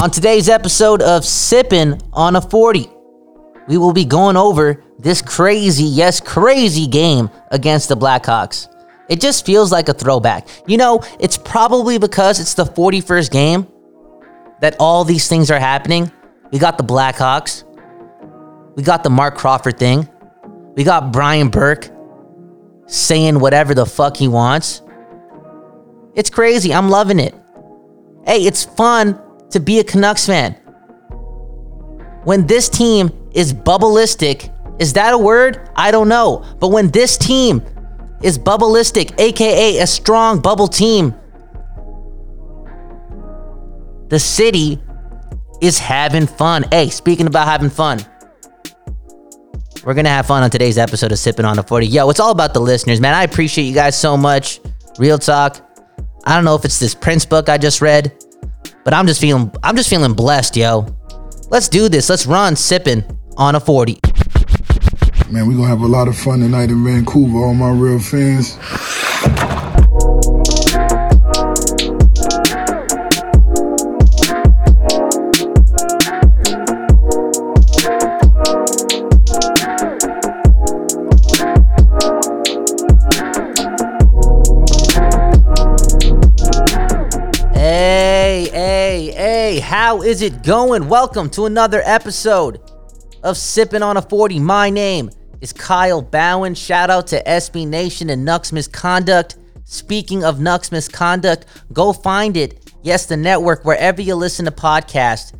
On today's episode of Sippin' on a 40, we will be going over this crazy, yes, crazy game against the Blackhawks. It just feels like a throwback. You know, it's probably because it's the 41st game that all these things are happening. We got the Blackhawks, we got the Marc Crawford thing, we got Brian Burke saying whatever the fuck he wants. It's crazy. I'm loving it. Hey, it's fun to be a Canucks fan. When this team is bubbleistic, is that a word? I don't know. But when this team is bubbleistic, aka a strong bubble team, the city is having fun. Hey, speaking about having fun, we're gonna have fun on today's episode of Sipping on the 40. Yo, it's all about the listeners, man. I appreciate you guys so much. Real talk. I don't know if it's this Prince book I just read, but I'm just feeling I'm just feeling blessed, yo. Let's do this. Let's run sipping on a 40. Man, we're gonna have a lot of fun tonight in Vancouver, all my real fans. How is it going? Welcome to another episode of Sipping on a 40. My name is Kyle Bhawan. Shout out to SB Nation and Nucks Misconduct. Speaking of Nucks Misconduct, go find it. Yes, the network, wherever you listen to podcasts.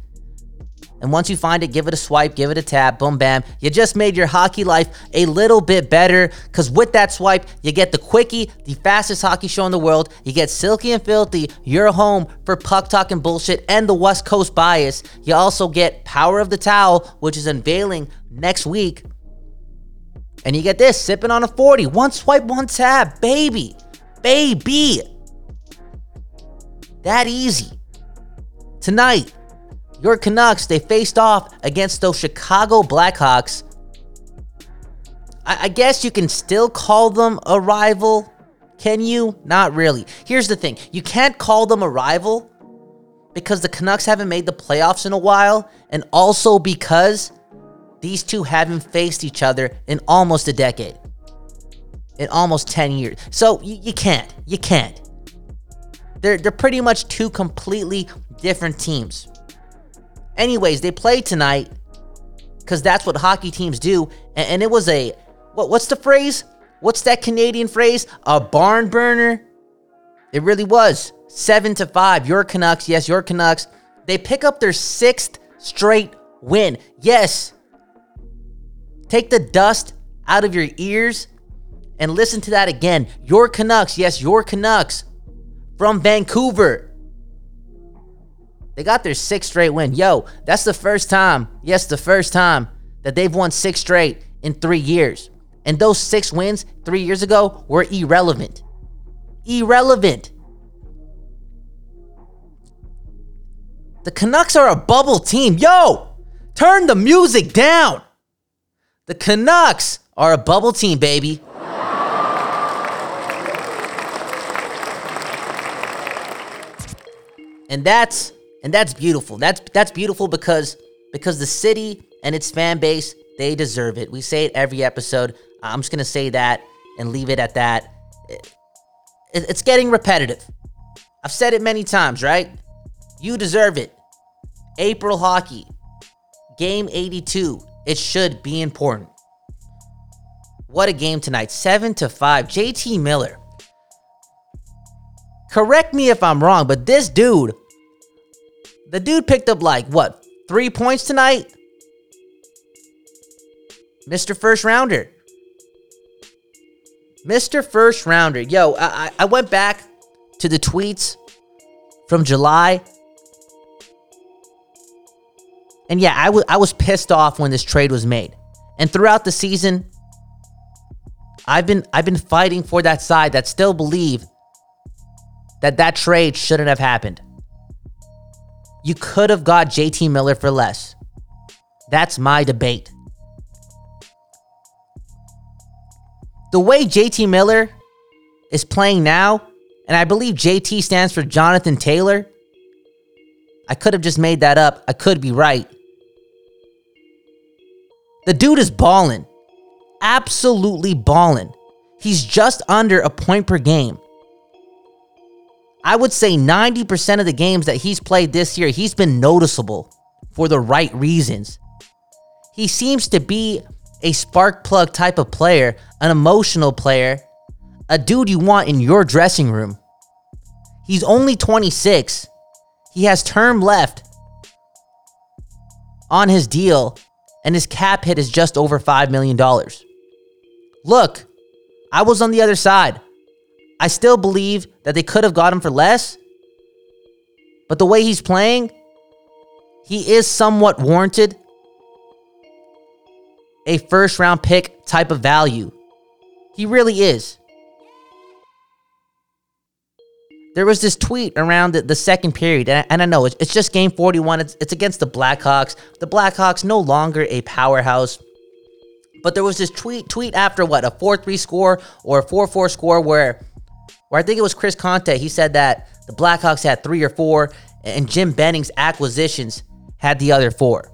And once you find it, give it a swipe, give it a tap, boom, bam. You just made your hockey life a little bit better because with that swipe, you get the Quickie, the fastest hockey show in the world. You get Silky and Filthy, your home for puck talk and bullshit, and the West Coast bias. You also get Power of the Towel, which is unveiling next week. And you get this sipping on a 40. One swipe, one tap, baby. Baby. That easy. Tonight, your Canucks, they faced off against those Chicago Blackhawks. I, I guess you can still call them a rival. Can you? Not really. Here's the thing you can't call them a rival because the Canucks haven't made the playoffs in a while, and also because these two haven't faced each other in almost a decade. In almost 10 years. So you, you can't. You can't. They're, they're pretty much two completely different teams. Anyways, they played tonight because that's what hockey teams do. And, and it was a what? What's the phrase? What's that Canadian phrase? A barn burner. It really was seven to five. Your Canucks, yes, your Canucks. They pick up their sixth straight win. Yes. Take the dust out of your ears and listen to that again. Your Canucks, yes, your Canucks from Vancouver. They got their sixth straight win. Yo, that's the first time, yes, the first time that they've won six straight in three years. And those six wins three years ago were irrelevant. Irrelevant. The Canucks are a bubble team. Yo, turn the music down. The Canucks are a bubble team, baby. and that's and that's beautiful. That's that's beautiful because because the city and its fan base they deserve it. We say it every episode. I'm just gonna say that and leave it at that. It- it's getting repetitive. I've said it many times, right? You deserve it. April hockey, game 82. It should be important. What a game tonight. 7 to 5. JT Miller. Correct me if I'm wrong, but this dude, the dude picked up like what, three points tonight? Mr. First Rounder. Mr. First Rounder. Yo, I, I went back to the tweets from July. And yeah, I was pissed off when this trade was made. And throughout the season, I've been I've been fighting for that side that still believe that that trade shouldn't have happened. You could have got JT Miller for less. That's my debate. The way JT Miller is playing now, and I believe JT stands for Jonathan Taylor. I could have just made that up. I could be right. The dude is balling. Absolutely balling. He's just under a point per game. I would say 90% of the games that he's played this year, he's been noticeable for the right reasons. He seems to be a spark plug type of player, an emotional player, a dude you want in your dressing room. He's only 26. He has term left on his deal, and his cap hit is just over $5 million. Look, I was on the other side. I still believe that they could have got him for less, but the way he's playing, he is somewhat warranted a first round pick type of value. He really is. There was this tweet around the, the second period, and I, and I know it's, it's just game 41. It's, it's against the Blackhawks. The Blackhawks no longer a powerhouse. But there was this tweet tweet after what a 4-3 score or a 4-4 score where where I think it was Chris Conte. He said that the Blackhawks had three or four, and Jim Benning's acquisitions had the other four.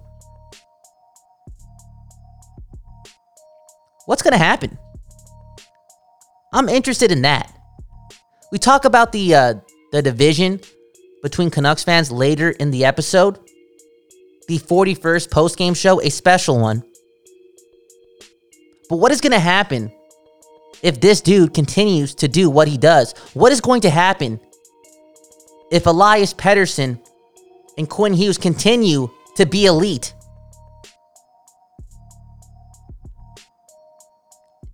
What's going to happen? I'm interested in that. We talk about the uh, the division between Canucks fans later in the episode. The 41st post game show, a special one. But what is going to happen if this dude continues to do what he does? What is going to happen if Elias Pettersson and Quinn Hughes continue to be elite?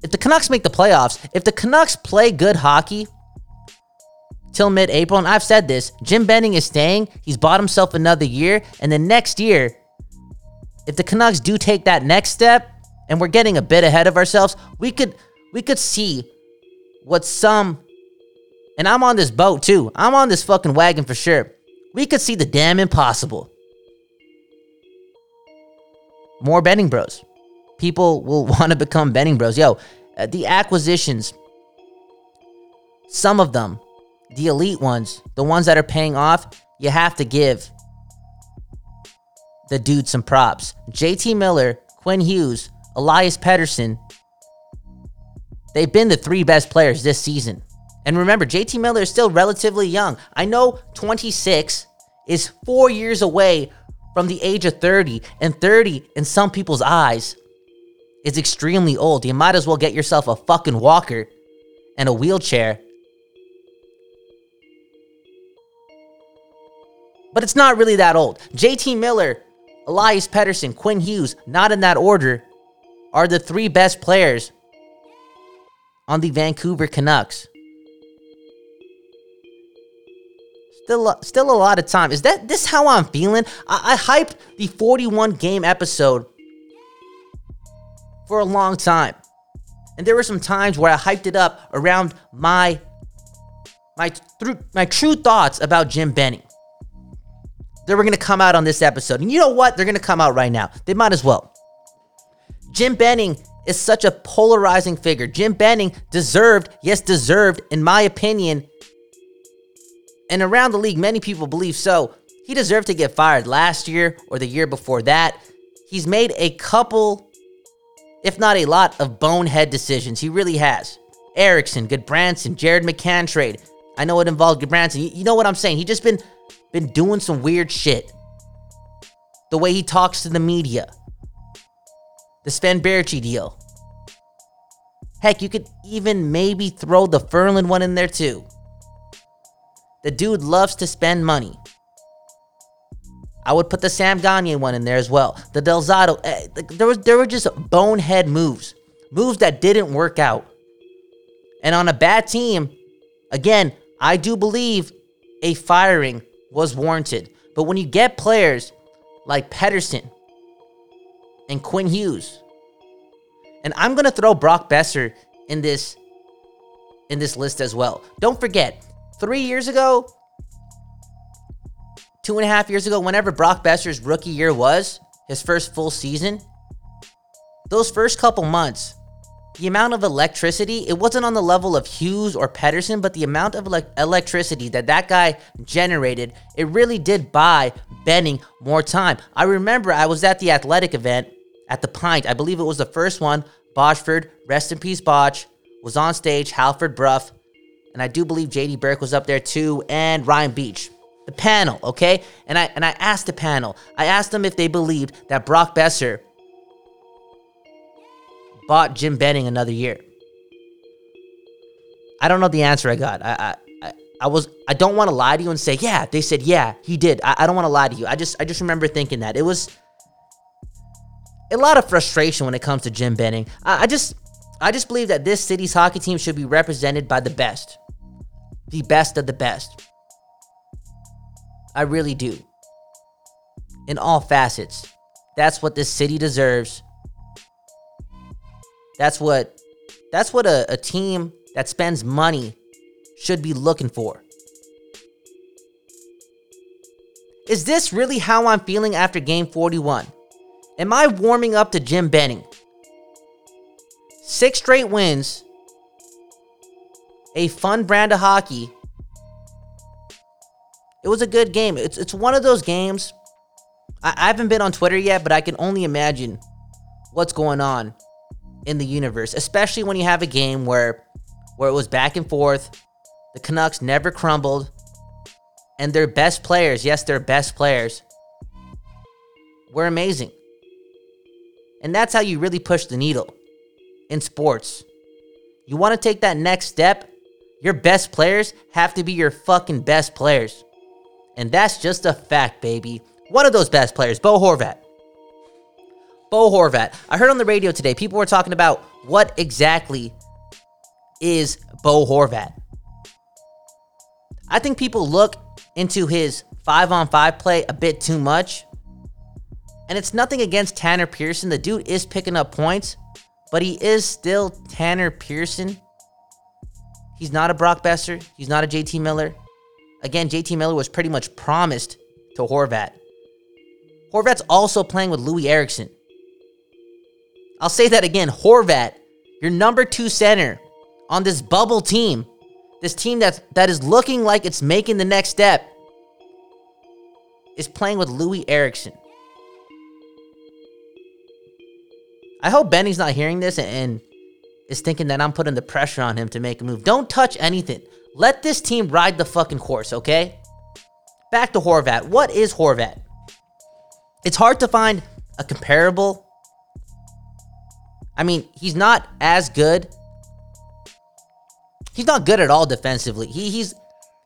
If the Canucks make the playoffs, if the Canucks play good hockey till mid April, and I've said this, Jim Benning is staying. He's bought himself another year. And then next year, if the Canucks do take that next step, and we're getting a bit ahead of ourselves, we could we could see what some and I'm on this boat too. I'm on this fucking wagon for sure. We could see the damn impossible. More betting bros. People will want to become betting bros. Yo, uh, the acquisitions, some of them, the elite ones, the ones that are paying off, you have to give the dude some props. JT Miller, Quinn Hughes, Elias Pettersson, they've been the three best players this season. And remember, JT Miller is still relatively young. I know 26 is four years away from the age of 30, and 30 in some people's eyes is extremely old. You might as well get yourself a fucking walker and a wheelchair. But it's not really that old. JT Miller, Elias Pettersson, Quinn Hughes, not in that order, are the three best players on the Vancouver Canucks. Still, still a lot of time. Is that this how I'm feeling? I, I hyped the 41 game episode for a long time, and there were some times where I hyped it up around my my through my true thoughts about Jim Benning. They were gonna come out on this episode, and you know what? They're gonna come out right now. They might as well. Jim Benning is such a polarizing figure. Jim Benning deserved, yes, deserved, in my opinion, and around the league, many people believe so. He deserved to get fired last year or the year before that. He's made a couple, if not a lot, of bonehead decisions. He really has. Eriksson, Gudbranson, Jared McCann trade. I know it involved Gudbranson. You, know what I'm saying? He just been been doing some weird shit. The way he talks to the media. The Sven Baertschi deal. Heck, you could even maybe throw the Ferland one in there too. The dude loves to spend money. I would put the Sam Gagner one in there as well. The Del Zotto. Eh, there was there were just bonehead moves, moves that didn't work out. And on a bad team, again, I do believe a firing was warranted. But when you get players like Pettersson and Quinn Hughes. And I'm gonna throw Brock Boeser in this in this list as well. Don't forget, three years ago, two and a half years ago, whenever Brock Boeser's rookie year was, his first full season, those first couple months, the amount of electricity, it wasn't on the level of Hughes or Pettersson, but the amount of elec electricity that that guy generated, it really did buy Benning more time. I remember I was at the athletic event at the Pint. I believe it was the first one. Botchford, rest in peace, Botch, was on stage. Halford Brough, and I do believe JD Burke was up there too, and Ryan Biech. The panel, okay? And I and I asked the panel, I asked them if they believed that Brock Boeser bought Jim Benning another year. I don't know the answer I got. I I, I, was I don't want to lie to you and say, yeah, they said yeah, he did. I, I don't want to lie to you. I just I just remember thinking that. It was a lot of frustration when it comes to Jim Benning. I, I just I just believe that this city's hockey team should be represented by the best. The best of the best. I really do. In all facets. That's what this city deserves. That's what that's what a, a team that spends money should be looking for. Is this really how I'm feeling after game 41? Am I warming up to Jim Benning? Six straight wins, a fun brand of hockey. It was a good game. It's, it's one of those games. I, I haven't been on Twitter yet, but I can only imagine what's going on in the universe, especially when you have a game where where it was back and forth. The Canucks never crumbled. And their best players, yes, their best players, were amazing. And that's how you really push the needle in sports. You want to take that next step? Your best players have to be your fucking best players. And that's just a fact, baby. One of those best players, Bo Horvat. Bo Horvat. I heard on the radio today, people were talking about what exactly is Bo Horvat. I think people look into his five on five play a bit too much. And it's nothing against Tanner Pearson. The dude is picking up points, but he is still Tanner Pearson. He's not a Brock Boeser. He's not a JT Miller. Again, JT Miller was pretty much promised to Horvat. Horvat's also playing with Loui Eriksson. I'll say that again. Horvat, your number two center on this bubble team, this team that, that is looking like it's making the next step, is playing with Loui Eriksson. I hope Benning's not hearing this and is thinking that I'm putting the pressure on him to make a move. Don't touch anything. Let this team ride the fucking course, okay? Back to Horvat. What is Horvat? It's hard to find a comparable. I mean, he's not as good. He's not good at all defensively. He he's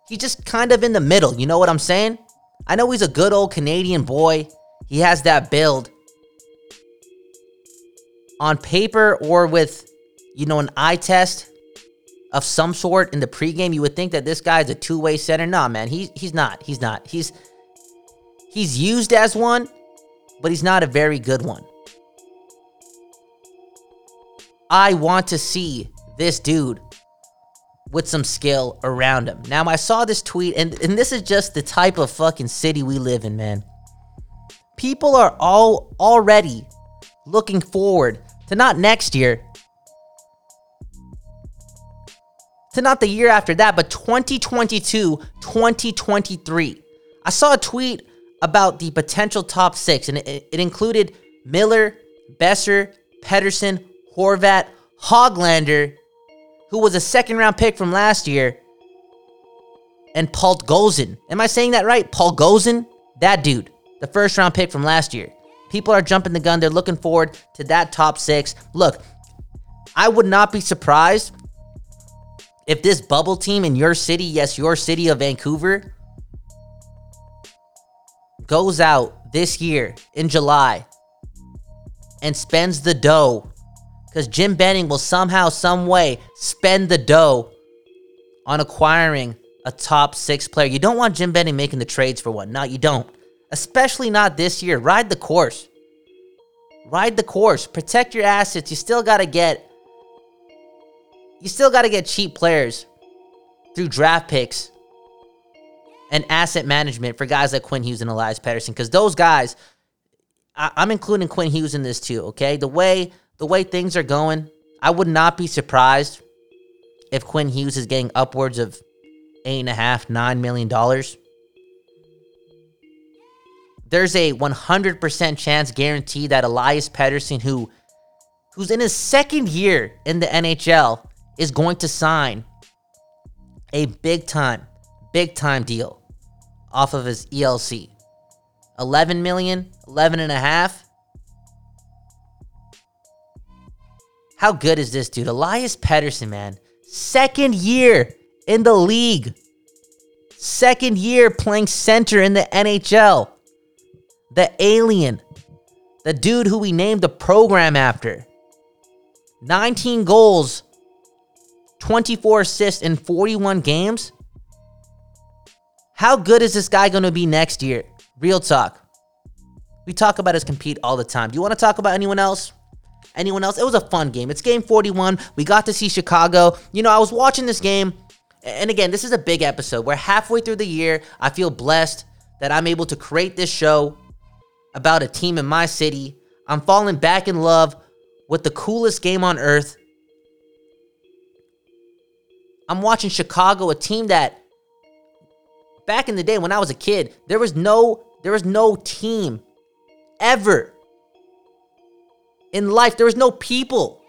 he's just kind of in the middle. You know what I'm saying? I know he's a good old Canadian boy. He has that build. On paper or with, you know, an eye test of some sort in the pregame, you would think that this guy is a two-way center. Nah, man, he, he's not. He's not. He's he's used as one, but he's not a very good one. I want to see this dude with some skill around him. Now, I saw this tweet, and, and this is just the type of fucking city we live in, man. People are all already looking forward to not next year, to not the year after that, but 2022, 2023. I saw a tweet about the potential top six, and it, it included Miller, Boeser, Pettersson, Horvat, Hoglander, who was a second round pick from last year, and Paul Gozen. Am I saying that right? Paul Gozen? That dude, the first round pick from last year. People are jumping the gun. They're looking forward to that top six. Look, I would not be surprised if this bubble team in your city, yes, your city of Vancouver, goes out this year in July and spends the dough because Jim Benning will somehow, some way spend the dough on acquiring a top six player. You don't want Jim Benning making the trades for one. No, you don't. especially not this year. Ride the course. Ride the course. Protect your assets. You still got to get you still got to get cheap players through draft picks and asset management for guys like Quinn Hughes and Elias Pettersson because those guys I, I'm including Quinn Hughes in this too, okay? The way the way things are going, I would not be surprised if Quinn Hughes is getting upwards of eight and a half, nine million dollars. There's a 100% chance guarantee that Elias Pettersson, who who's in his second year in the NHL, is going to sign a big time, big time deal off of his ELC. 11 million, 11 and a half. How good is this dude? Elias Pettersson, man. Second year in the league. Second year playing center in the NHL. The alien. The dude who we named the program after. 19 goals, 24 assists in 41 games. How good is this guy going to be next year? Real talk. We talk about his compete all the time. Do you want to talk about anyone else? Anyone else? It was a fun game. It's game 41. We got to see Chicago. You know, I was watching this game, and again, this is a big episode. We're halfway through the year. I feel blessed that I'm able to create this show about a team in my city. I'm falling back in love with the coolest game on earth. I'm watching Chicago, a team that back in the day when I was a kid, there was no there was no team ever in life. There was no people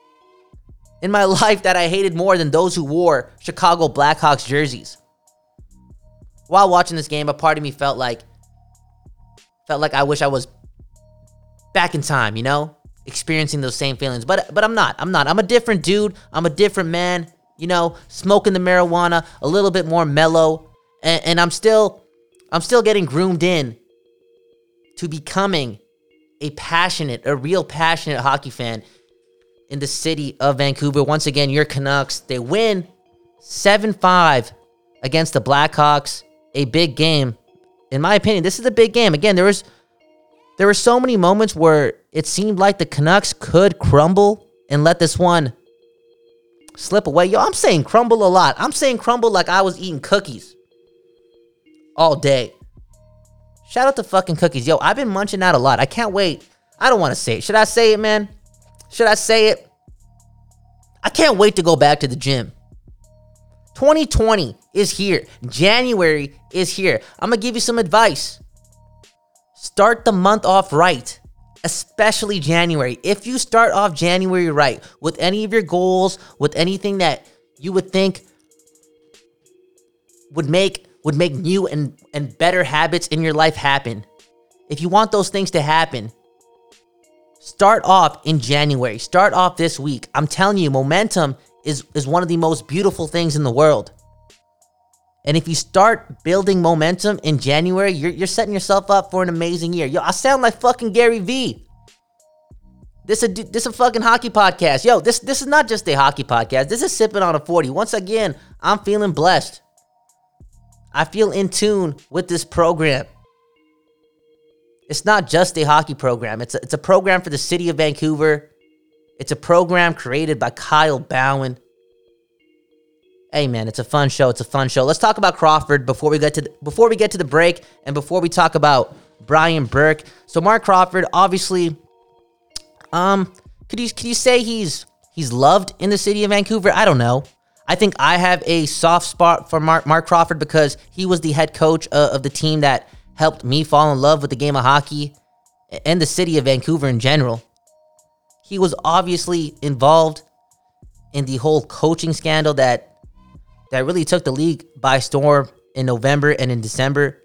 in my life that I hated more than those who wore Chicago Blackhawks jerseys. While watching this game, a part of me felt like felt like I wish I was back in time, you know, experiencing those same feelings. But but I'm not. I'm not. I'm a different dude. I'm a different man. You know, smoking the marijuana, a little bit more mellow, and, and I'm still I'm still getting groomed in to becoming a passionate, a real passionate hockey fan in the city of Vancouver. Once again, your Canucks, they win 7 5 against the Blackhawks. A big game. In my opinion, this is a big game. Again, there was there were so many moments where it seemed like the Canucks could crumble and let this one slip away. Yo, I'm saying crumble a lot. I'm saying crumble like I was eating cookies all day. Shout out to fucking cookies. Yo, I've been munching out a lot. I can't wait. I don't want to say it. Should I say it, man? Should I say it? I can't wait to go back to the gym. 2020 is here. January is here. I'm going to give you some advice. Start the month off right, especially January. If you start off January right with any of your goals, with anything that you would think would make would make new and, and better habits in your life happen. If you want those things to happen, start off in January. Start off this week. I'm telling you, momentum is, is one of the most beautiful things in the world. And if you start building momentum in January, you're, you're setting yourself up for an amazing year. Yo, I sound like fucking Gary Vee. This a this a fucking hockey podcast. Yo, this this is not just a hockey podcast. This is sipping on a 40. Once again, I'm feeling blessed. I feel in tune with this program. It's not just a hockey program. It's a, it's a program for the city of Vancouver. It's a program created by Kyle Bhawan. Hey man, it's a fun show. It's a fun show. Let's talk about Crawford before we get to the, before we get to the break and before we talk about Brian Burke. So Marc Crawford, obviously, um, could you could you say he's he's loved in the city of Vancouver? I don't know. I think I have a soft spot for Mark, Marc Crawford because he was the head coach uh, of the team that helped me fall in love with the game of hockey and the city of Vancouver in general. He was obviously involved in the whole coaching scandal that that really took the league by storm in November and in December.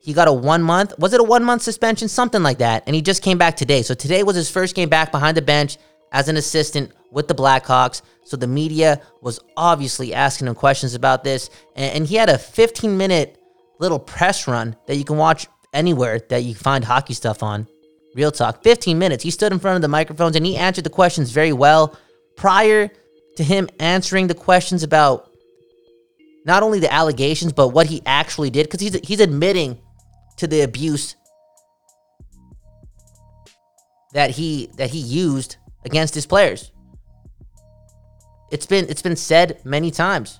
He got a one month, was it a one month suspension? Something like that. And he just came back today. So today was his first game back behind the bench as an assistant with the Blackhawks. So the media was obviously asking him questions about this. And, and he had a 15 minute little press run that you can watch anywhere that you find hockey stuff on. Real talk. 15 minutes. He stood in front of the microphones and he answered the questions very well. Prior to him answering the questions about not only the allegations, but what he actually did, because he's, he's admitting to the abuse that he that he used against his players. It's been it's been said many times.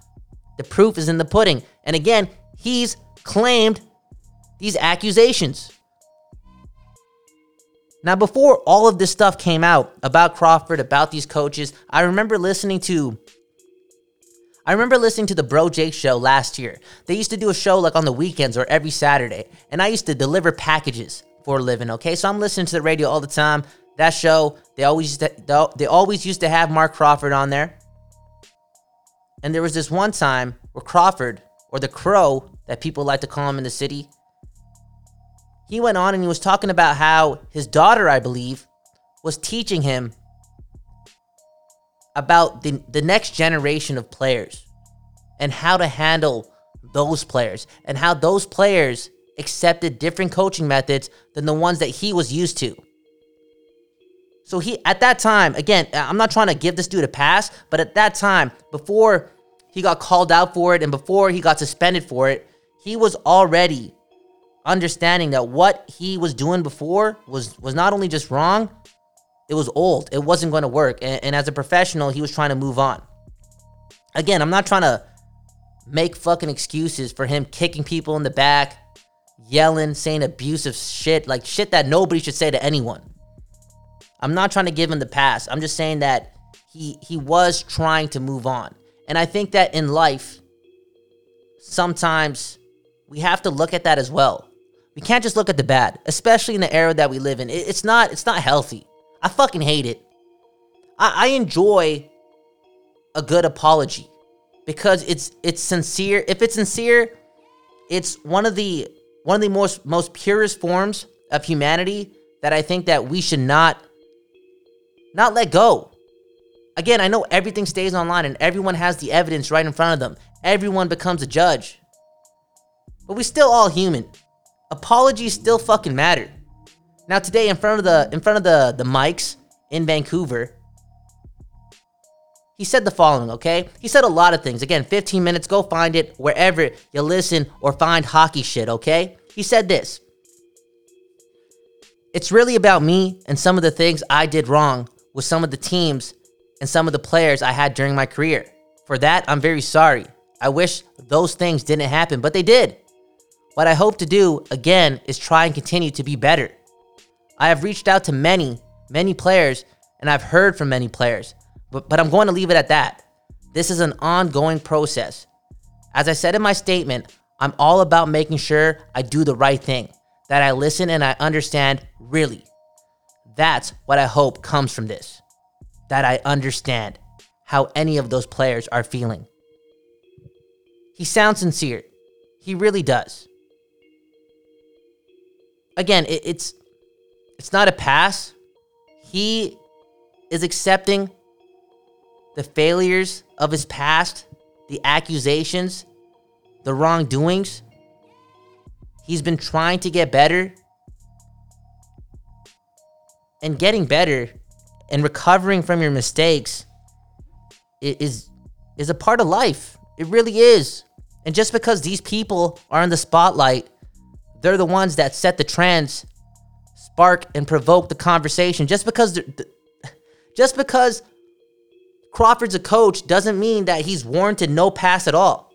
The proof is in the pudding. And again, he's claimed these accusations. Now, before all of this stuff came out about Crawford, about these coaches, I remember listening to I remember listening to the Bro Jake show last year. They used to do a show like on the weekends or every Saturday, and I used to deliver packages for a living, okay? So I'm listening to the radio all the time. That show, they always used to, they always used to have Marc Crawford on there. And there was this one time where Crawford, or the Crow that people like to call him in the city, he went on and he was talking about how his daughter, I believe, was teaching him about the, the next generation of players and how to handle those players and how those players accepted different coaching methods than the ones that he was used to. So he at that time, again, uh, I'm not trying to give this dude a pass, but at that time, before he got called out for it and before he got suspended for it, he was already understanding that what he was doing before was was not only just wrong, it was old. It wasn't going to work. And, and as a professional, he was trying to move on. Again, I'm not trying to make fucking excuses for him kicking people in the back, yelling, saying abusive shit, like shit that nobody should say to anyone. I'm not trying to give him the pass. I'm just saying that he he was trying to move on. And I think that in life sometimes we have to look at that as well. We can't just look at the bad, especially in the era that we live in. It, it's not it's not healthy. I fucking hate it. I, I enjoy a good apology because it's it's sincere. If it's sincere, it's one of the one of the most most purest forms of humanity that I think that we should not not let go. Again, I know everything stays online and everyone has the evidence right in front of them. Everyone becomes a judge. But we still all human. Apologies still fucking matter. Now today in front of the in front of the the mics in Vancouver, he said the following, okay? He said a lot of things. Again, 15 minutes, go find it wherever you listen or find hockey shit, okay? He said this. It's really about me and some of the things I did wrong with some of the teams and some of the players I had during my career. For that, I'm very sorry. I wish those things didn't happen, but they did. What I hope to do, again, is try and continue to be better. I have reached out to many, many players, and I've heard from many players, but, but I'm going to leave it at that. This is an ongoing process. As I said in my statement, I'm all about making sure I do the right thing, that I listen and I understand really. That's what I hope comes from this. That I understand how any of those players are feeling. He sounds sincere. He really does. Again, it, it's it's not a pass. He is accepting the failures of his past, the accusations, the wrongdoings. He's been trying to get better. And getting better and recovering from your mistakes is is a part of life. It really is. And just because these people are in the spotlight, they're the ones that set the trends spark and provoke the conversation. Just because just because Crawford's a coach doesn't mean that he's warranted no pass at all.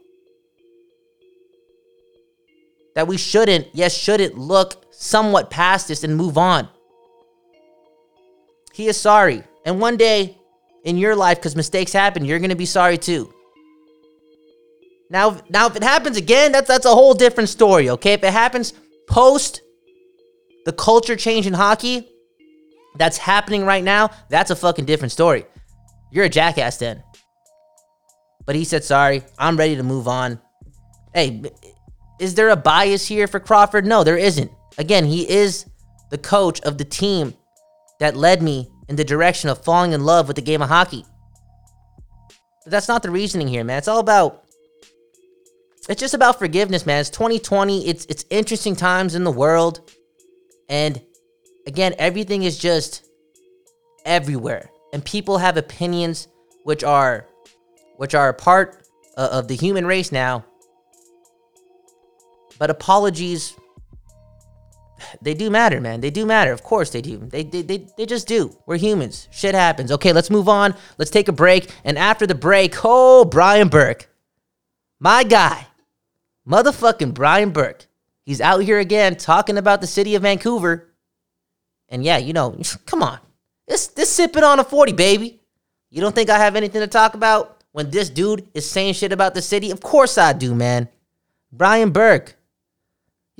That we shouldn't, yes, shouldn't look somewhat past this and move on. He is sorry. And one day in your life, because mistakes happen, you're gonna be sorry too. Now, now if it happens again, that's that's a whole different story, okay? If it happens post the culture change in hockey that's happening right now, that's a fucking different story. You're a jackass then. But he said, sorry, I'm ready to move on. Hey, is there a bias here for Crawford? No, there isn't. Again, he is the coach of the team that led me in the direction of falling in love with the game of hockey. But that's not the reasoning here, man. It's all about it's just about forgiveness, man. It's 2020. It's it's interesting times in the world. And again, everything is just everywhere. And people have opinions which are which are a part of the human race now. But apologies they do matter, man. They do matter. Of course they do. They, they, they, they just do. We're humans. Shit happens. Okay, let's move on. Let's take a break. And after the break, oh, Brian Burke. My guy. Motherfucking Brian Burke. He's out here again talking about the city of Vancouver. And yeah, you know, come on. This this sipping on a 40, baby. You don't think I have anything to talk about when this dude is saying shit about the city? Of course I do, man. Brian Burke.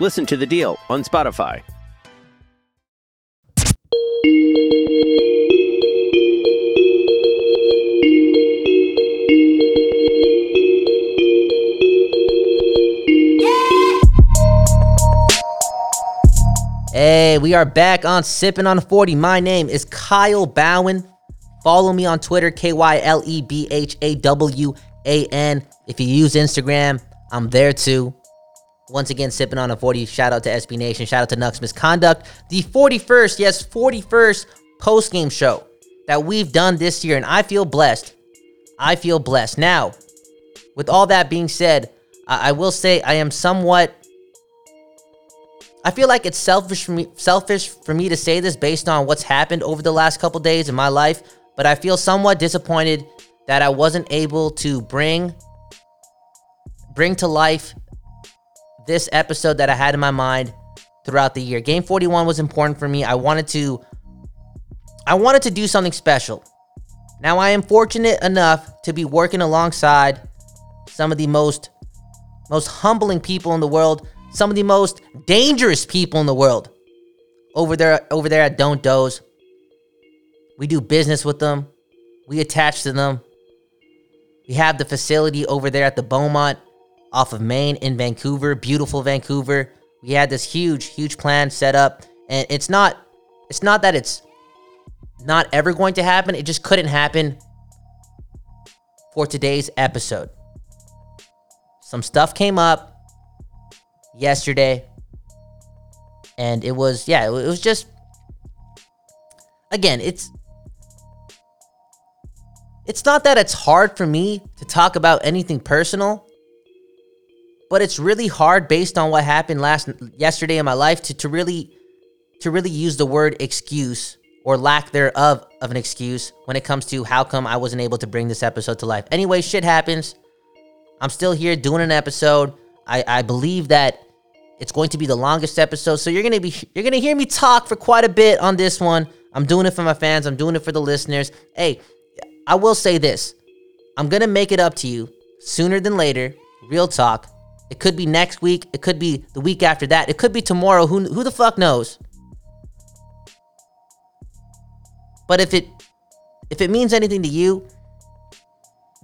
Listen to The Deal on Spotify. Hey, we are back on Sipping on 40. My name is Kyle Bhawan. Follow me on Twitter, K Y L E B H A W A N. If you use Instagram, I'm there too. Once again, Sipping on a 40. Shout out to SB Nation. Shout out to Nucks Misconduct. The 41st, yes, 41st post game show that we've done this year. And I feel blessed. I feel blessed. Now, with all that being said, I, I will say I am somewhat I feel like it's selfish for me selfish for me to say this based on what's happened over the last couple days in my life, but I feel somewhat disappointed that I wasn't able to bring bring to life this episode that I had in my mind throughout the year. Game 41 was important for me. I wanted to I wanted to do something special. Now I am fortunate enough to be working alongside some of the most most humbling people in the world, some of the most dangerous people in the world. Over there over there at Don't Doze. We do business with them. We attach to them. We have the facility over there at the Beaumont off of Main in Vancouver, beautiful Vancouver. We had this huge huge plan set up and it's not it's not that it's not ever going to happen, it just couldn't happen for today's episode. Some stuff came up yesterday and it was yeah it was just again it's it's not that it's hard for me to talk about anything personal but it's really hard based on what happened last yesterday in my life to, to really to really use the word excuse or lack thereof of an excuse when it comes to how come I wasn't able to bring this episode to life. Anyway, shit happens. I'm still here doing an episode. I, I believe that it's going to be the longest episode, so you're gonna be you're gonna hear me talk for quite a bit on this one. I'm doing it for my fans. I'm doing it for the listeners. Hey, I will say this: I'm gonna make it up to you sooner than later. Real talk. It could be next week. It could be the week after that. It could be tomorrow. Who who the fuck knows? But if it if it means anything to you,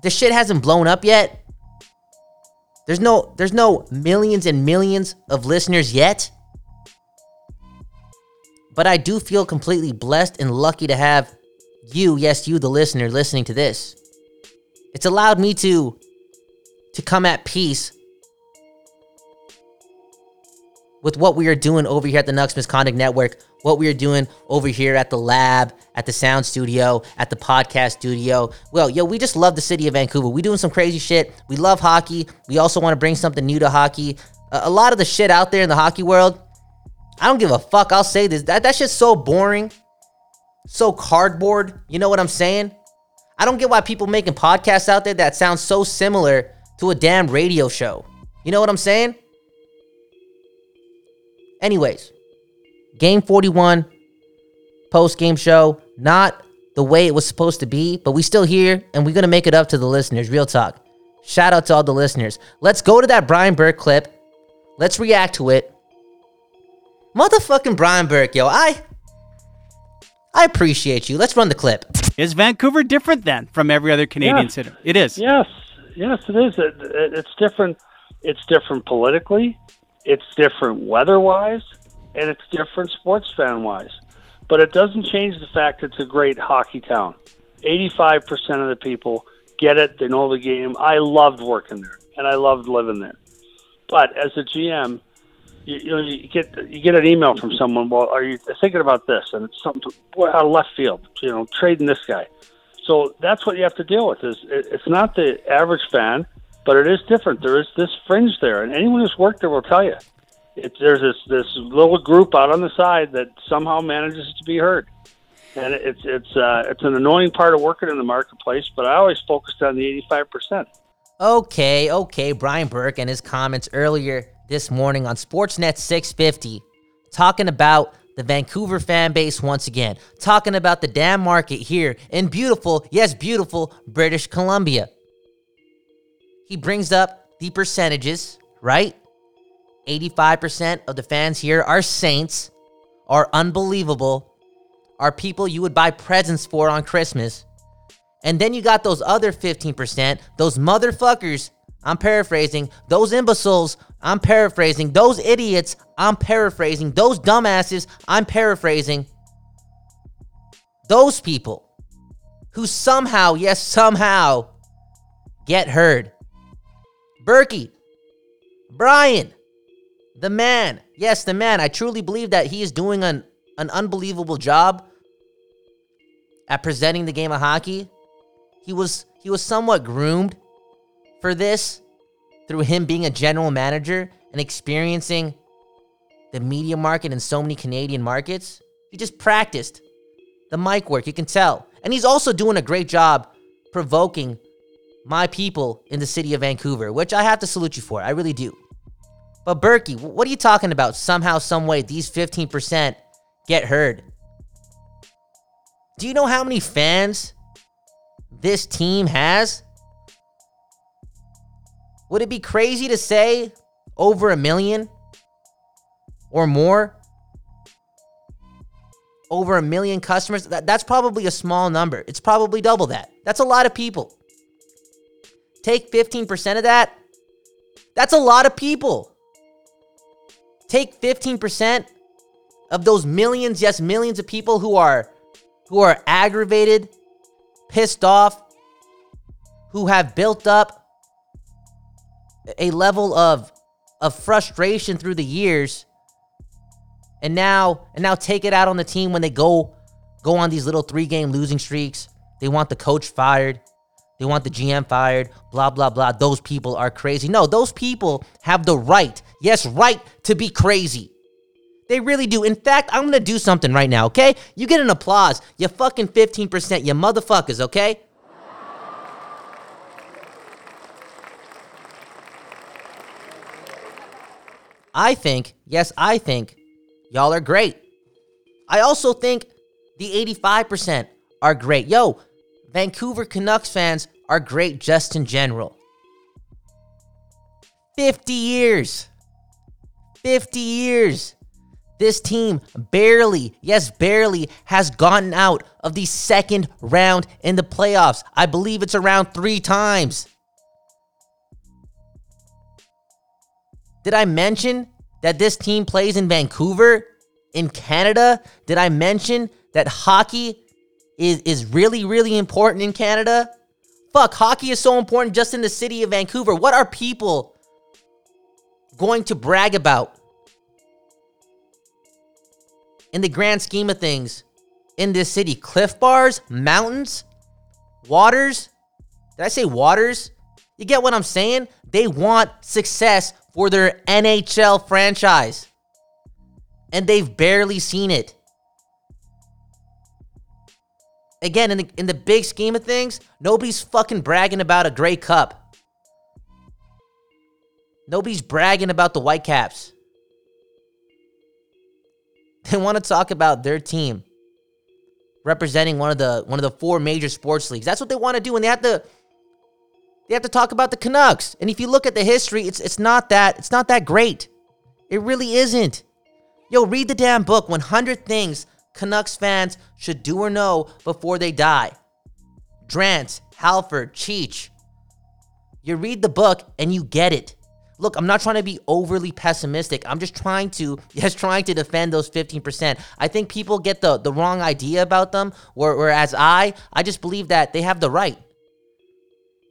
the shit hasn't blown up yet. There's no there's no millions and millions of listeners yet. But I do feel completely blessed and lucky to have you, yes, you the listener listening to this. It's allowed me to to come at peace with what we are doing over here at the Nucks Misconduct Network, what we are doing over here at the lab, at the sound studio, at the podcast studio. Well, yo, we just love the city of Vancouver. We doing some crazy shit. We love hockey. We also want to bring something new to hockey. A, lot of the shit out there in the hockey world, I don't give a fuck. I'll say this. That that shit's so boring, so cardboard. You know what I'm saying? I don't get why people making podcasts out there that sound so similar to a damn radio show. You know what I'm saying? Anyways, game 41, post game show, not the way it was supposed to be, but we still here and we're going to make it up to the listeners. Real talk. Shout out to all the listeners. Let's go to that Brian Burke clip. Let's react to it. Motherfucking Brian Burke, yo. I I appreciate you. Let's run the clip. Is Vancouver different then from every other Canadian Yeah. city? It is. Yes, yes, it is. It, it, it's different. It's different politically. It's different weather-wise, and it's different sports fan wise. But it doesn't change the fact it's a great hockey town. 85% of the people get it, they know the game. I loved working there, and I loved living there. But as a GM, you, you know, you get you get an email from someone. Well, are you thinking about this? And it's something boy, out of left field. You know, trading this guy. So that's what you have to deal with. Is it, it's not the average fan, but it is different. There is this fringe there, and anyone who's worked there will tell you. It's, there's this this little group out on the side that somehow manages to be heard, and it's it's uh, it's an annoying part of working in the marketplace. But I always focused on the eighty five percent. Okay, okay, Brian Burke and his comments earlier this morning on Sportsnet 650 talking about the Vancouver fan base once again, talking about the damn market here in beautiful, yes, beautiful British Columbia. He brings up the percentages, right? 85% of the fans here are saints, are unbelievable, are people you would buy presents for on Christmas. And then you got those other 15%, those motherfuckers, I'm paraphrasing, those imbeciles, I'm paraphrasing, those idiots, I'm paraphrasing, those dumbasses, I'm paraphrasing. Those people who somehow, yes, somehow get heard. Berkey, Brian, the man, yes, the man. I truly believe that he is doing an, an unbelievable job at presenting the game of hockey. He was he was somewhat groomed for this through him being a general manager and experiencing the media market in so many Canadian markets. He just practiced the mic work, you can tell. And he's also doing a great job provoking my people in the city of Vancouver, which I have to salute you for. I really do. But Berkey, what are you talking about? Somehow, some way, these 15% get heard. Do you know how many fans this team has? Would it be crazy to say over a million or more? Over a million customers? That, that's probably a small number. It's probably double that. That's a lot of people. Take 15% of that. That's a lot of people. Take 15% of those millions, yes, millions of people who are who are aggravated, pissed off, who have built up a level of of frustration through the years and now and now take it out on the team when they go go on these little three game losing streaks they want the coach fired they want the gm fired blah blah blah. Those people are crazy. No those people have the right yes right to be crazy. They really do. In fact i'm gonna do something right now okay? You get an applause. You fucking 15% you motherfuckers okay? I think, yes, I think y'all are great. I also think the 85% are great. Yo, Vancouver Canucks fans are great just in general. 50 years. 50 years. This team barely, yes, barely has gotten out of the second round in the playoffs. I believe it's around three times. Did I mention that this team plays in Vancouver, in Canada? Did I mention that hockey is, is really, really important in Canada? Fuck, hockey is so important just in the city of Vancouver. What are people going to brag about? In the grand scheme of things, in this city, cliff bars, mountains, waters. Did I say waters? You get what I'm saying? They want success for their NHL franchise. And they've barely seen it. Again, in the in the big scheme of things, nobody's fucking bragging about a Grey Cup. Nobody's bragging about the Whitecaps. They want to talk about their team representing one of the one of the four major sports leagues. That's what they want to do, and they have to they have to talk about the Canucks. And if you look at the history, it's it's not that it's not that great. It really isn't. Yo, read the damn book 100 things Canucks fans should do or know before they die. Drance, Halford, Cheech. You read the book and you get it. Look, I'm not trying to be overly pessimistic. I'm just trying to, yes, trying to defend those 15%. I think people get the, the wrong idea about them, whereas I, I just believe that they have the right.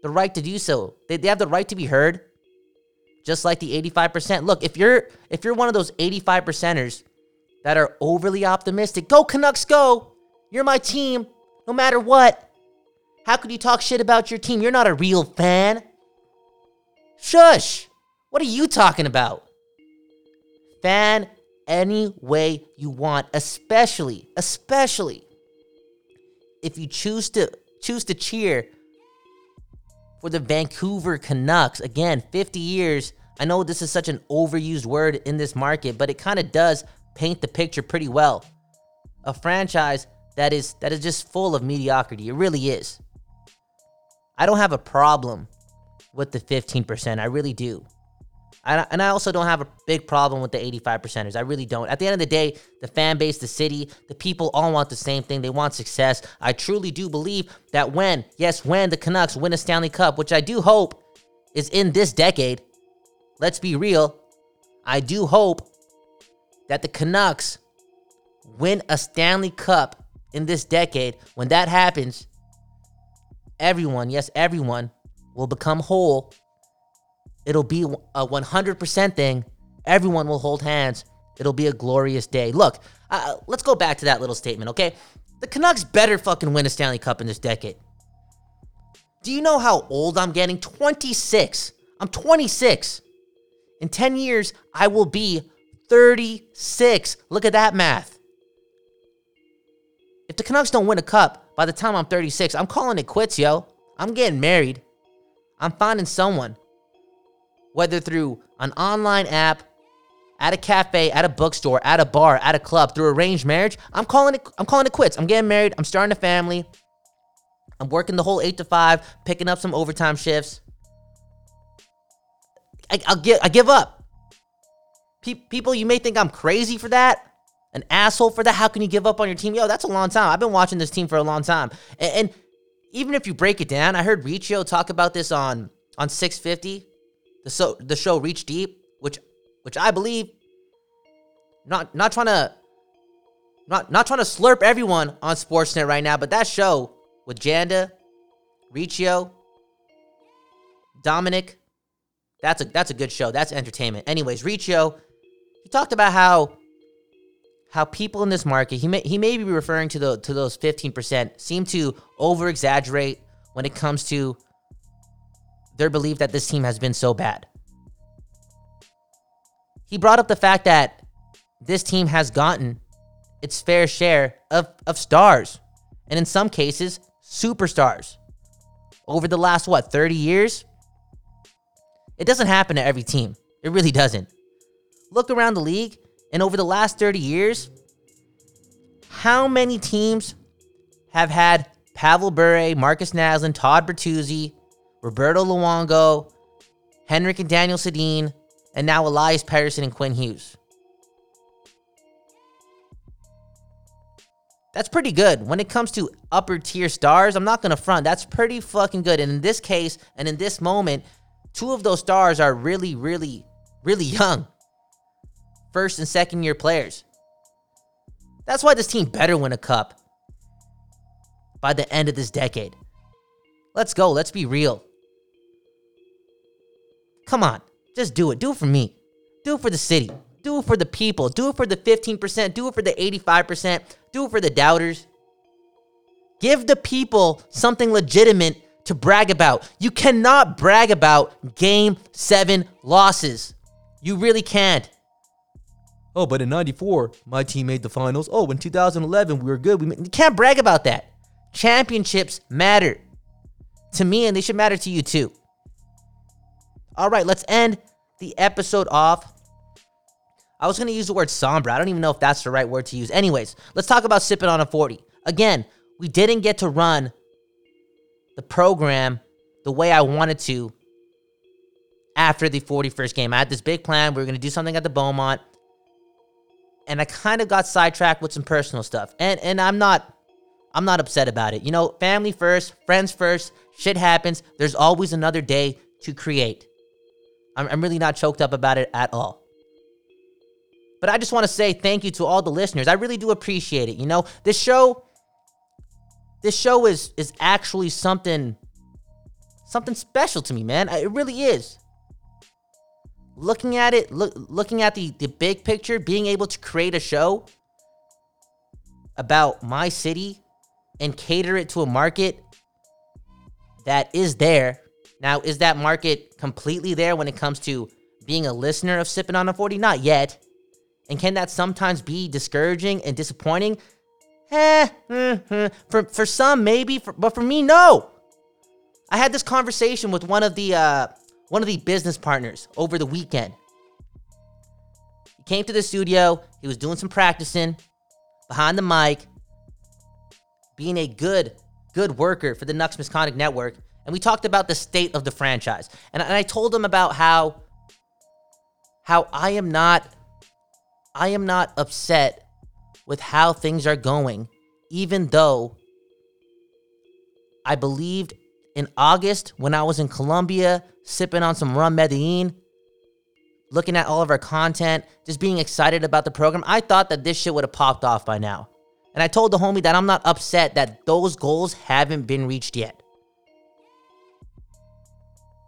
The right to do so. They, they have the right to be heard. Just like the 85%. Look, if you're if you're one of those 85 percenters that are overly optimistic, go Canucks go. You're my team, no matter what. How could you talk shit about your team? You're not a real fan. Shush. What are you talking about? Fan any way you want, especially, especially if you choose to choose to cheer for the Vancouver Canucks. Again, 50 years. I know this is such an overused word in this market, but it kind of does paint the picture pretty well. A franchise that is that is just full of mediocrity. It really is. I don't have a problem with the 15%. I really do. I, and I also don't have a big problem with the 85 percenters. I really don't. At the end of the day, the fan base, the city, the people all want the same thing. They want success. I truly do believe that when, yes, when the Canucks win a Stanley Cup, which I do hope is in this decade, let's be real, I do hope that the Canucks win a Stanley Cup in this decade. When that happens, everyone, yes, everyone, will become whole. It'll be a 100% thing. Everyone will hold hands. It'll be a glorious day. Look, uh, let's go back to that little statement, okay? The Canucks better fucking win a Stanley Cup in this decade. Do you know how old I'm getting? 26. I'm 26. In 10 years, I will be 36. Look at that math. If the Canucks don't win a cup by the time I'm 36, I'm calling it quits, yo. I'm getting married. I'm finding someone. Whether through an online app, at a cafe, at a bookstore, at a bar, at a club, through arranged marriage, I'm calling it I'm calling it quits. I'm getting married, I'm starting a family. I'm working the whole 8 to 5, picking up some overtime shifts. I, will give I give up. Pe- people, you may think I'm crazy for that an asshole for that. How can you give up on your team? Yo, that's a long time. I've been watching this team for a long time. And, and even if you break it down, I heard Riccio talk about this on on 650, the so the show Reach Deep, which which I believe not not trying to not not trying to slurp everyone on Sportsnet right now, but that show with Janda, Riccio, Dominic, that's a that's a good show. That's entertainment. Anyways, Riccio, he talked about how how people in this market, he may he may be referring to the to those 15%, seem to over exaggerate when it comes to their belief that this team has been so bad. He brought up the fact that this team has gotten its fair share of, of stars, and in some cases, superstars. Over the last, what, 30 years? It doesn't happen to every team. It really doesn't. Look around the league, and over the last 30 years, how many teams have had Pavel Bure, Markus Naslund, Todd Bertuzzi, Roberto Luongo, Henrik and Daniel Sedin, and now Elias Pettersson and Quinn Hughes? That's pretty good. When it comes to upper tier stars, I'm not going to front. That's pretty fucking good. And in this case, and in this moment, two of those stars are really, really, really young first and second year players. That's why this team better win a cup by the end of this decade. Let's go. Let's be real. Come on. Just do it. Do it for me. Do it for the city. Do it for the people. Do it for the 15%. Do it for the 85%. Do it for the doubters. Give the people something legitimate to brag about. You cannot brag about game seven losses. You really can't. Oh, but in 94, my team made the finals. Oh, in 2011, we were good. We. You can't brag about that. Championships matter to me, and they should matter to you too. All right, let's end the episode off. I was going to use the word somber. I don't even know if that's the right word to use. Anyways, let's talk about sipping on a 40. Again, we didn't get to run the program the way I wanted to after the 41st game. I had this big plan. We were going to do something at the Beaumont and I kind of got sidetracked with some personal stuff. And and I'm not I'm not upset about it. You know, family first, friends first, shit happens. There's always another day to create. I'm, I'm really not choked up about it at all. But I just want to say thank you to all the listeners. I really do appreciate it. You know, this show, this show is is actually something, something special to me, man. It really is. Looking at it, look, looking at the the big picture, being able to create a show about my city and cater it to a market that is there. Now, is that market completely there when it comes to being a listener of Sipping on a 40? Not yet. And can that sometimes be discouraging and disappointing? Eh, mm-hmm. for for some maybe, for, but for me, no. I had this conversation with one of the uh, one of the business partners over the weekend. He came to the studio. He was doing some practicing behind the mic, being a good good worker for the Nucks Misconduct Network. And we talked about the state of the franchise. And, and I told him about how how I am not I am not upset with how things are going, even though I believed in August when I was in Colombia sipping on some rum Medellin, looking at all of our content, just being excited about the program. I thought that this shit would have popped off by now. And I told the homie that I'm not upset that those goals haven't been reached yet.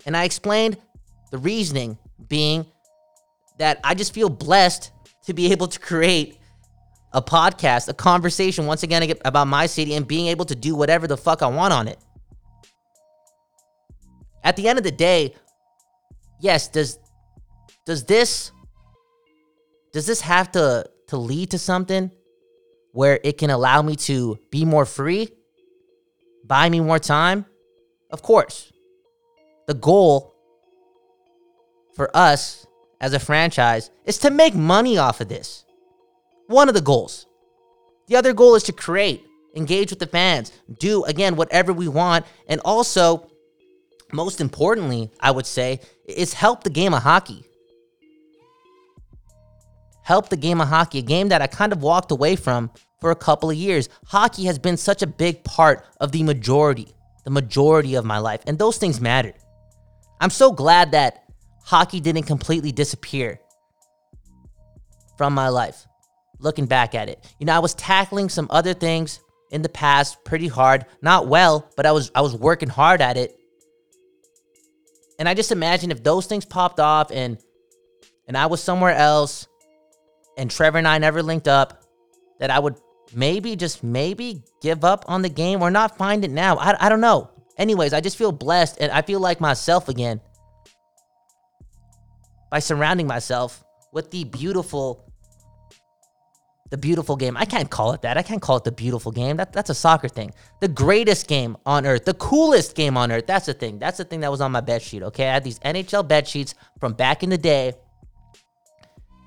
And I explained the reasoning being that I just feel blessed to be able to create a podcast, a conversation once again about my city and being able to do whatever the fuck I want on it. At the end of the day, yes, does does this does this have to to lead to something where it can allow me to be more free? Buy me more time? Of course. The goal for us as a franchise is to make money off of this. One of the goals. The other goal is to create, engage with the fans, do again whatever we want, and also, most importantly, I would say, is help the game of hockey. Help the game of hockey, a game that I kind of walked away from for a couple of years. Hockey has been such a big part of the majority, the majority of my life, and those things mattered. I'm so glad that hockey didn't completely disappear from my life. Looking back at it, you know, I was tackling some other things in the past pretty hard, not well, but I was I was working hard at it. And I just imagine if those things popped off and and I was somewhere else and Trevor and I never linked up, that I would maybe just maybe give up on the game or not find it now. I, I don't know. Anyways, I just feel blessed and I feel like myself again by surrounding myself with the beautiful the beautiful game. I can't call it that. I can't call it the beautiful game. That, that's a soccer thing. The greatest game on earth, the coolest game on earth. That's the thing. That's the thing that was on my bed sheet. Okay, I had these NHL bed sheets from back in the day,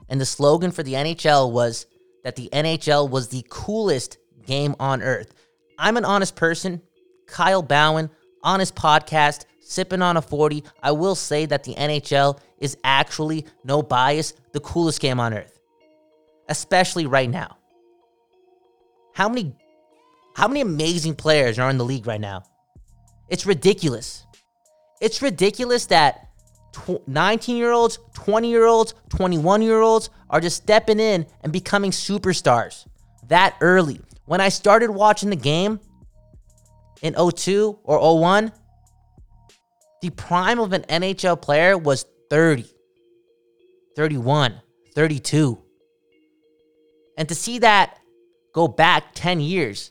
and the slogan for the NHL was that the NHL was the coolest game on earth. I'm an honest person. Kyle Bhawan, honest podcast, sipping on a 40. I will say that the NHL is actually, no bias, the coolest game on earth. Especially right now. How many how many amazing players are in the league right now? It's ridiculous. It's ridiculous that 19 year olds, 20 year olds, 21 year olds are just stepping in and becoming superstars that early. When I started watching the game in 02 or 01, the prime of an NHL player was 30, 31, 32. And to see that go back 10 years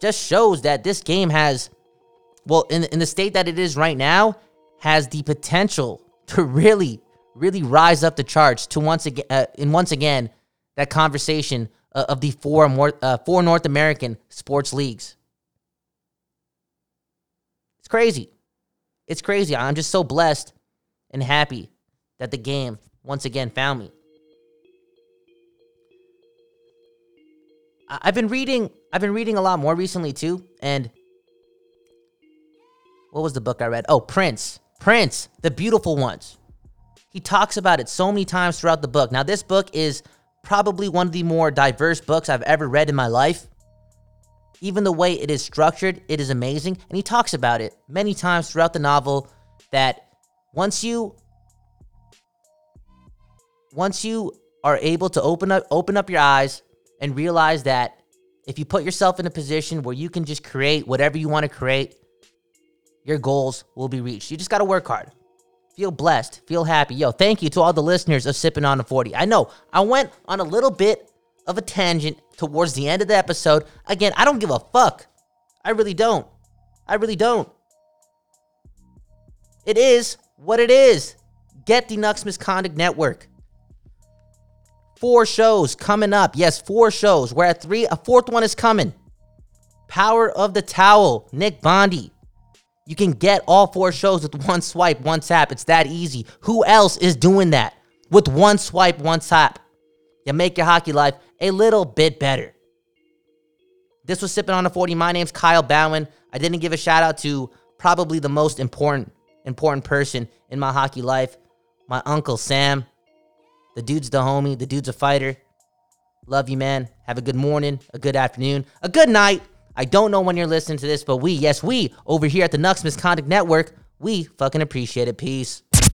just shows that this game has, well, in, in the state that it is right now, has the potential to really, really rise up the charts to once again, uh, and once again, that conversation uh, of the four more, uh, four North American sports leagues. It's crazy. It's crazy. I'm just so blessed and happy that the game once again found me. I've been reading I've been reading a lot more recently too and what was the book I read? Oh, Prince. Prince, The Beautiful Ones. He talks about it so many times throughout the book. Now this book is probably one of the more diverse books I've ever read in my life. Even the way it is structured, it is amazing. And he talks about it many times throughout the novel that Once you once you are able to open up open up your eyes and realize that if you put yourself in a position where you can just create whatever you want to create, your goals will be reached. You just got to work hard. Feel blessed, feel happy. Yo, thank you to all the listeners of Sipping on the 40. I know I went on a little bit of a tangent towards the end of the episode. Again, I don't give a fuck. I really don't. I really don't. It is what it is. Get the Nucks Misconduct Network. Four shows coming up. Yes, four shows. We're at three. A fourth one is coming. Power of the Towel, Nick Bondi. You can get all four shows with one swipe, one tap. It's that easy. Who else is doing that with one swipe, one tap? You make your hockey life a little bit better. This was Sipping on the 40. My name's Kyle Bhawan. I didn't give a shout out to probably the most important important person in my hockey life, my uncle Sam. The dude's the homie, the dude's a fighter. Love you, man. Have a good morning, a good afternoon, a good night. I don't know when you're listening to this, but we, yes, we over here at the Nucks Misconduct Network, we fucking appreciate it. Peace.